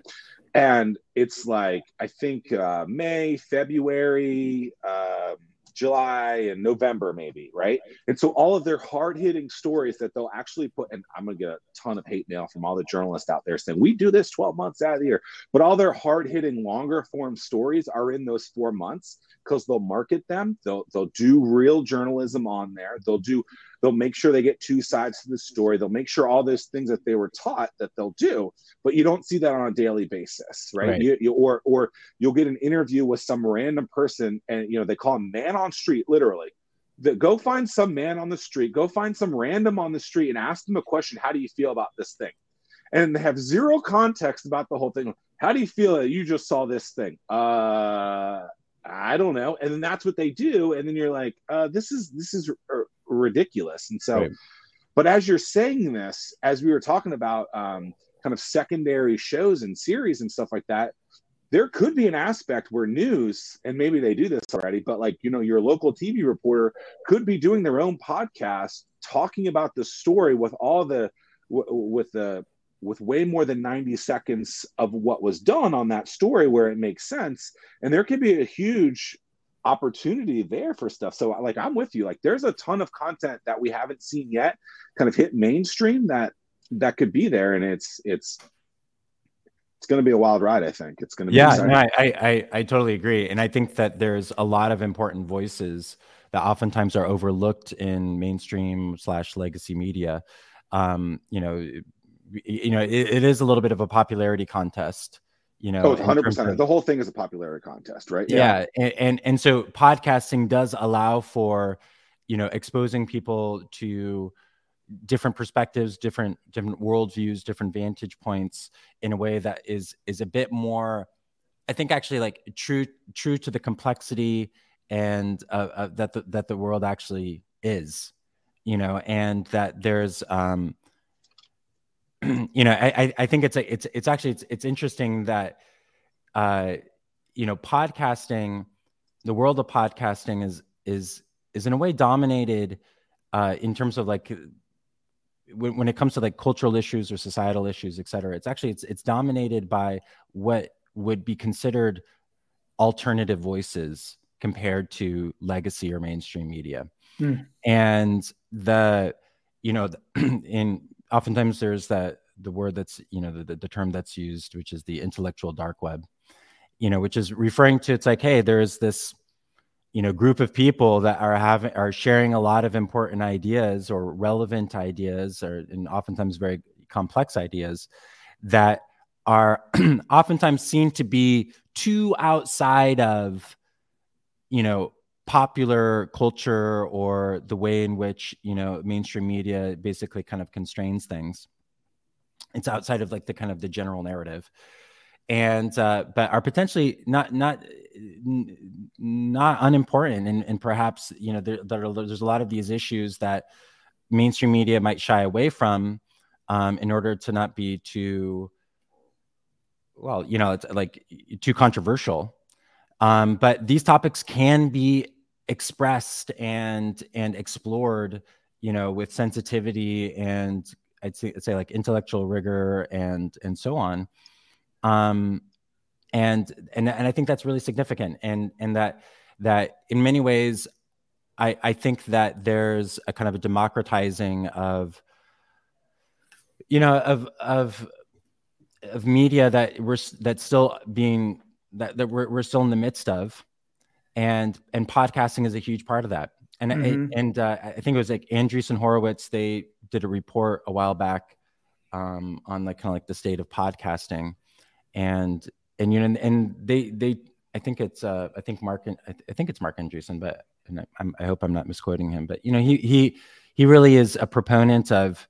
and it's like i think uh, may february uh, july and november maybe right? And so all of their hard-hitting stories that they'll actually put and i'm gonna get a ton of hate mail from all the journalists out there saying we do this 12 months out of the year. But all their hard-hitting longer form stories are in those four months because they'll market them. They'll they'll do real journalism on there. They'll do they'll make sure they get two sides to the story they'll make sure all those things that they were taught that they'll do but you don't see that on a daily basis right, right. You, you, or or you'll get an interview with some random person and you know they call him man on street literally the, go find some man on the street go find some random on the street and ask them a question how do you feel about this thing and they have zero context about the whole thing how do you feel that you just saw this thing uh I don't know. And then that's what they do. And then you're like, uh, this is this is ridiculous. And so, right. but as you're saying this, as we were talking about um, kind of secondary shows and series and stuff like that, there could be an aspect where news, and maybe they do this already, but like, you know, your local TV reporter could be doing their own podcast talking about the story with all the, w- with the, with way more than 90 seconds of what was done on that story where it makes sense. And there could be a huge opportunity there for stuff. So like I'm with you. Like there's a ton of content that we haven't seen yet kind of hit mainstream that that could be there. And it's it's it's going to be a wild ride i think. It's going to be yeah no, I, I i totally agree. And i think that there's a lot of important voices that oftentimes are overlooked in mainstream slash legacy media. Um you know you know it, it is a little bit of a popularity contest you know oh 100% of, the whole thing is a popularity contest right? Yeah, yeah. And, and and so podcasting does allow for you know exposing people to different perspectives different different worldviews different vantage points in a way that is is a bit more i think actually like true true to the complexity and uh, uh, that the, that the world actually is you know and that there's um you know i i think it's a, it's it's actually it's, it's interesting that uh you know podcasting the world of podcasting is is is in a way dominated uh in terms of like when, when it comes to like cultural issues or societal issues et cetera it's actually it's it's dominated by what would be considered alternative voices compared to legacy or mainstream media mm. and the you know in oftentimes there's that the word that's you know the, the term that's used which is the intellectual dark web you know which is referring to it's like hey there's this you know group of people that are having are sharing a lot of important ideas or relevant ideas or and oftentimes very complex ideas that are oftentimes seen to be too outside of you know popular culture or the way in which you know mainstream media basically kind of constrains things. It's outside of like the kind of the general narrative. And uh, but are potentially not not not unimportant and, and perhaps you know there, there are, there's a lot of these issues that mainstream media might shy away from um, in order to not be too well you know it's like too controversial um, but these topics can be expressed and and explored you know with sensitivity and i'd say, I'd say like intellectual rigor and and so on. Um and and and i think that's really significant and and that that in many ways i i think that there's a kind of a democratizing of you know of of of media that we're that's still being that, that we're, we're still in the midst of. And and podcasting is a huge part of that. And mm-hmm. I, and uh, i think it was like andreessen horowitz they did a report a while back um, on like kind of like the state of podcasting. And and you know and they they i think it's uh i think marc i think it's marc andreessen but and I, I hope i'm not misquoting him but you know he he he really is a proponent of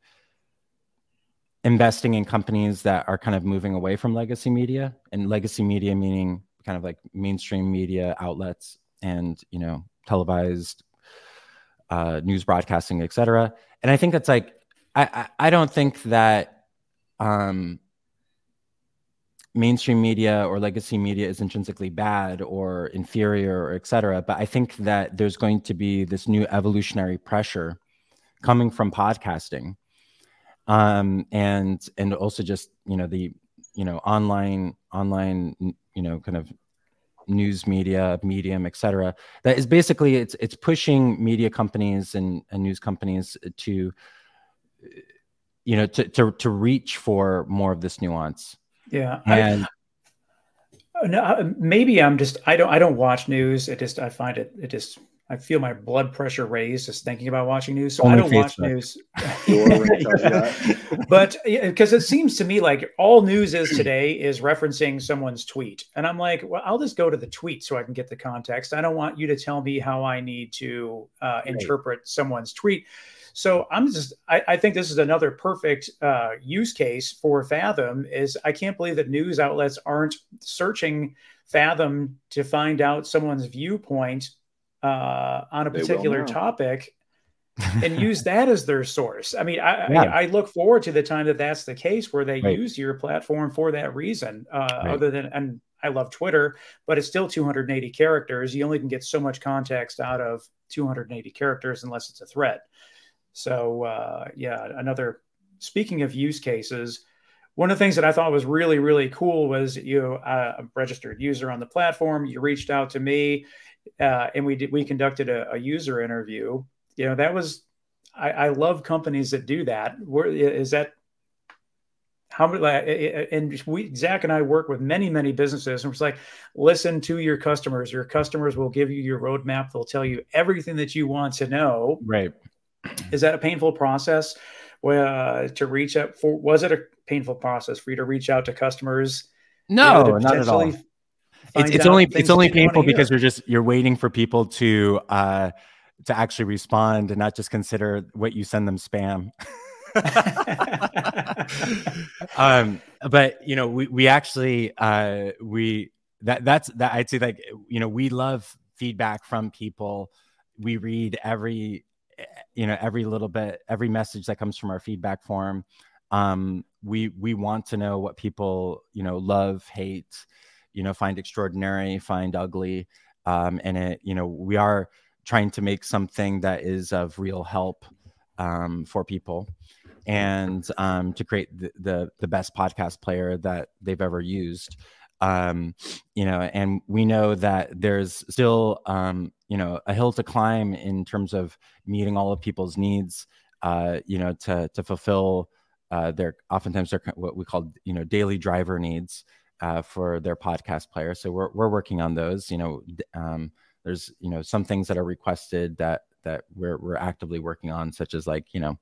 investing in companies that are kind of moving away from legacy media and legacy media meaning kind of like mainstream media outlets and you know televised uh, news broadcasting etc and i think that's like I, I, I don't think that um mainstream media or legacy media is intrinsically bad or inferior or etc but i think that there's going to be this new evolutionary pressure coming from podcasting um, and and also just you know the you know online online you know kind of news media medium etc that is basically it's it's pushing media companies and, and news companies to you know to, to to reach for more of this nuance. Yeah and I, no, maybe i'm just i don't i don't watch news. It just i find it it just I feel my blood pressure raise just thinking about watching news. So Only I don't watch news. but because it seems to me like all news is today is referencing someone's tweet. And I'm like, well, I'll just go to the tweet so I can get the context. I don't want you to tell me how I need to uh, interpret right. someone's tweet. So I'm just, I, I think this is another perfect uh, use case for Fathom. Is I can't believe that news outlets aren't searching Fathom to find out someone's viewpoint uh, on a particular topic and use that as their source. I mean, I, yeah. I, I, look forward to the time that that's the case where they right. use your platform for that reason. Uh, right. Other than, and I love Twitter, but it's still 280 characters. You only can get so much context out of 280 characters unless it's a thread. So, uh, yeah, another. Speaking of use cases, one of the things that I thought was really, really cool was you, uh, a registered user on the platform. You reached out to me uh, and we did we conducted a, a, user interview. You know, that was I, I love companies that do that. Where is that? How many? And we Zack and I work with many many businesses, and it's like, listen to your customers. Your customers will give you your roadmap. They'll tell you everything that you want to know. Right. Is that a painful process? Uh, to reach out for was it a painful process for you to reach out to customers? No, you know, not at all it's, it's only it's only painful because you're just you're waiting for people to uh to actually respond and not just consider what you send them spam. um, but you know, we we actually uh, we that that's that I'd say like you know we love feedback from people. We read every you know every little bit every message that comes from our feedback form. Um, we we want to know what people you know love, hate, you know, find extraordinary, find ugly, um, and it you know we are trying to make something that is of real help um, for people and um, to create the, the, the best podcast player that they've ever used um, you know and we know that there's still um, you know a hill to climb in terms of meeting all of people's needs uh, you know to to fulfill uh, their oftentimes they're what we call you know daily driver needs uh, for their podcast player. So we're, we're working on those you know um, there's you know some things that are requested that that we're, we're actively working on such as like you know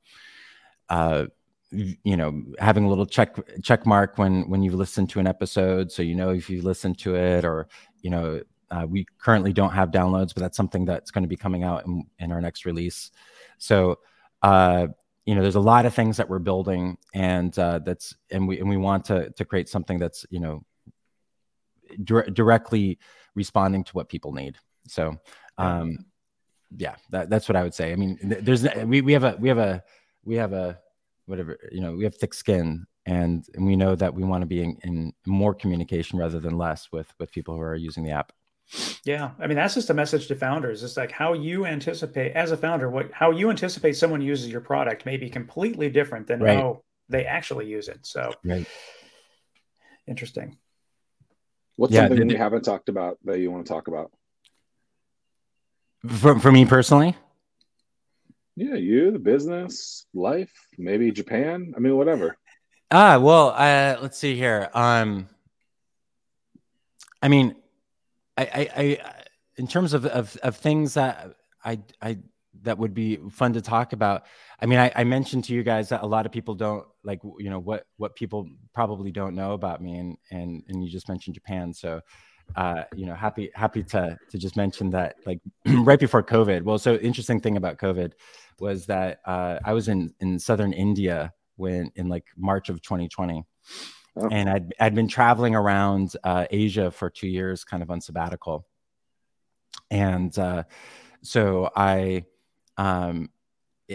uh, you know having a little check check mark when when you listen to an episode. So you know if you listen to it or you know uh, we currently don't have downloads but that's something that's going to be coming out in, in our next release. So uh, you know there's a lot of things that we're building and uh, that's and we and we want to to create something that's you know dir- directly responding to what people need. So um yeah that, that's what i would say. I mean there's we, we have a we have a we have a whatever you know we have thick skin and, and we know that we want to be in, in more communication rather than less with with people who are using the app. Yeah. I mean that's just a message to founders. It's like how you anticipate as a founder what how you anticipate someone uses your product may be completely different than right. how they actually use it. So right. interesting what's yeah, something we haven't talked about that you want to talk about for, for me personally yeah, you, the business, life, maybe Japan. I mean, whatever. Ah, well, uh, let's see here. Um, I mean, I, I, I in terms of, of, of things that I, I, that would be fun to talk about. I mean, I, I mentioned to you guys that a lot of people don't like, you know, what, what people probably don't know about me. And, and, and you just mentioned Japan. So, uh, you know, happy, happy to, to just mention that like right before COVID. Well, so interesting thing about COVID was that uh, I was in in southern India when in like March of 2020, oh. and I'd I'd been traveling around uh, Asia for two years, kind of on sabbatical, and uh, so I. Um,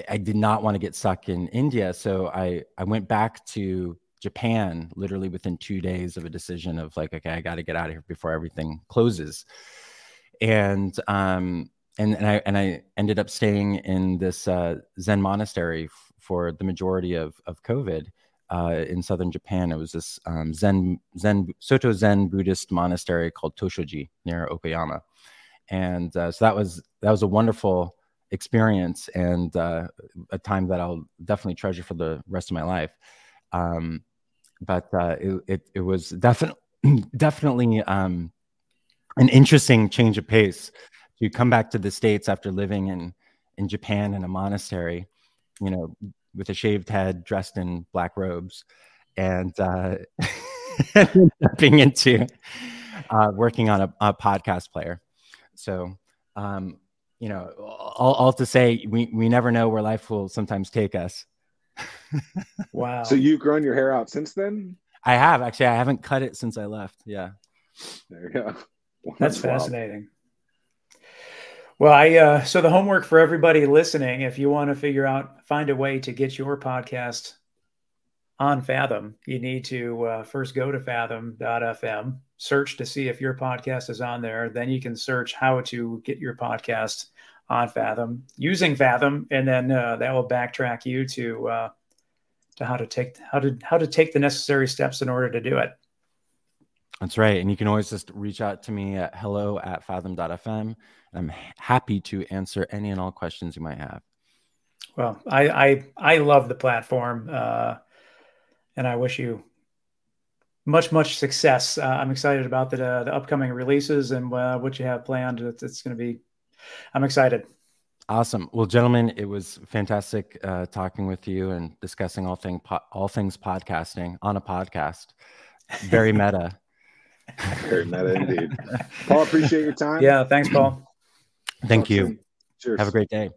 I did not want to get stuck in India, so I I went back to Japan literally within two days of a decision of like, okay, I got to get out of here before everything closes. And um, and and I and I ended up staying in this uh, Zen monastery f- for the majority of of COVID uh, in southern Japan. It was this um, Zen Zen Soto Zen Buddhist monastery called Toshoji near Okayama, and uh, so that was that was a wonderful experience and uh, a time that I'll definitely treasure for the rest of my life. Um, but uh, it, it, it was definitely definitely um, an interesting change of pace to come back to the states after living in in Japan in a monastery, you know, with a shaved head, dressed in black robes, and uh, jumping into uh, working on a, a, podcast player. So, um, you know, all, all to say, we we never know where life will sometimes take us. wow. So you've grown your hair out since then? I have actually. I haven't cut it since I left. Yeah. There you go. That's, That's fascinating. Well, I uh, so the homework for everybody listening, if you want to figure out find a way to get your podcast on Fathom, you need to uh, first go to fathom.fm, search to see if your podcast is on there. Then you can search how to get your podcast on Fathom using Fathom, and then uh, that will backtrack you to uh, to how to take how to how to take the necessary steps in order to do it. That's right. And you can always just reach out to me at hello at fathom.fm. I'm happy to answer any and all questions you might have. Well, I I, I love the platform, uh, and I wish you much much success. Uh, I'm excited about the uh, the upcoming releases and uh, what you have planned. It's, it's going to be. I'm excited. Awesome. Well, gentlemen, it was fantastic uh, talking with you and discussing all thing po- all things podcasting on a podcast. Very meta. Very meta indeed. Paul, appreciate your time. Yeah, thanks, Paul. Thank you. Cheers. Have a great day.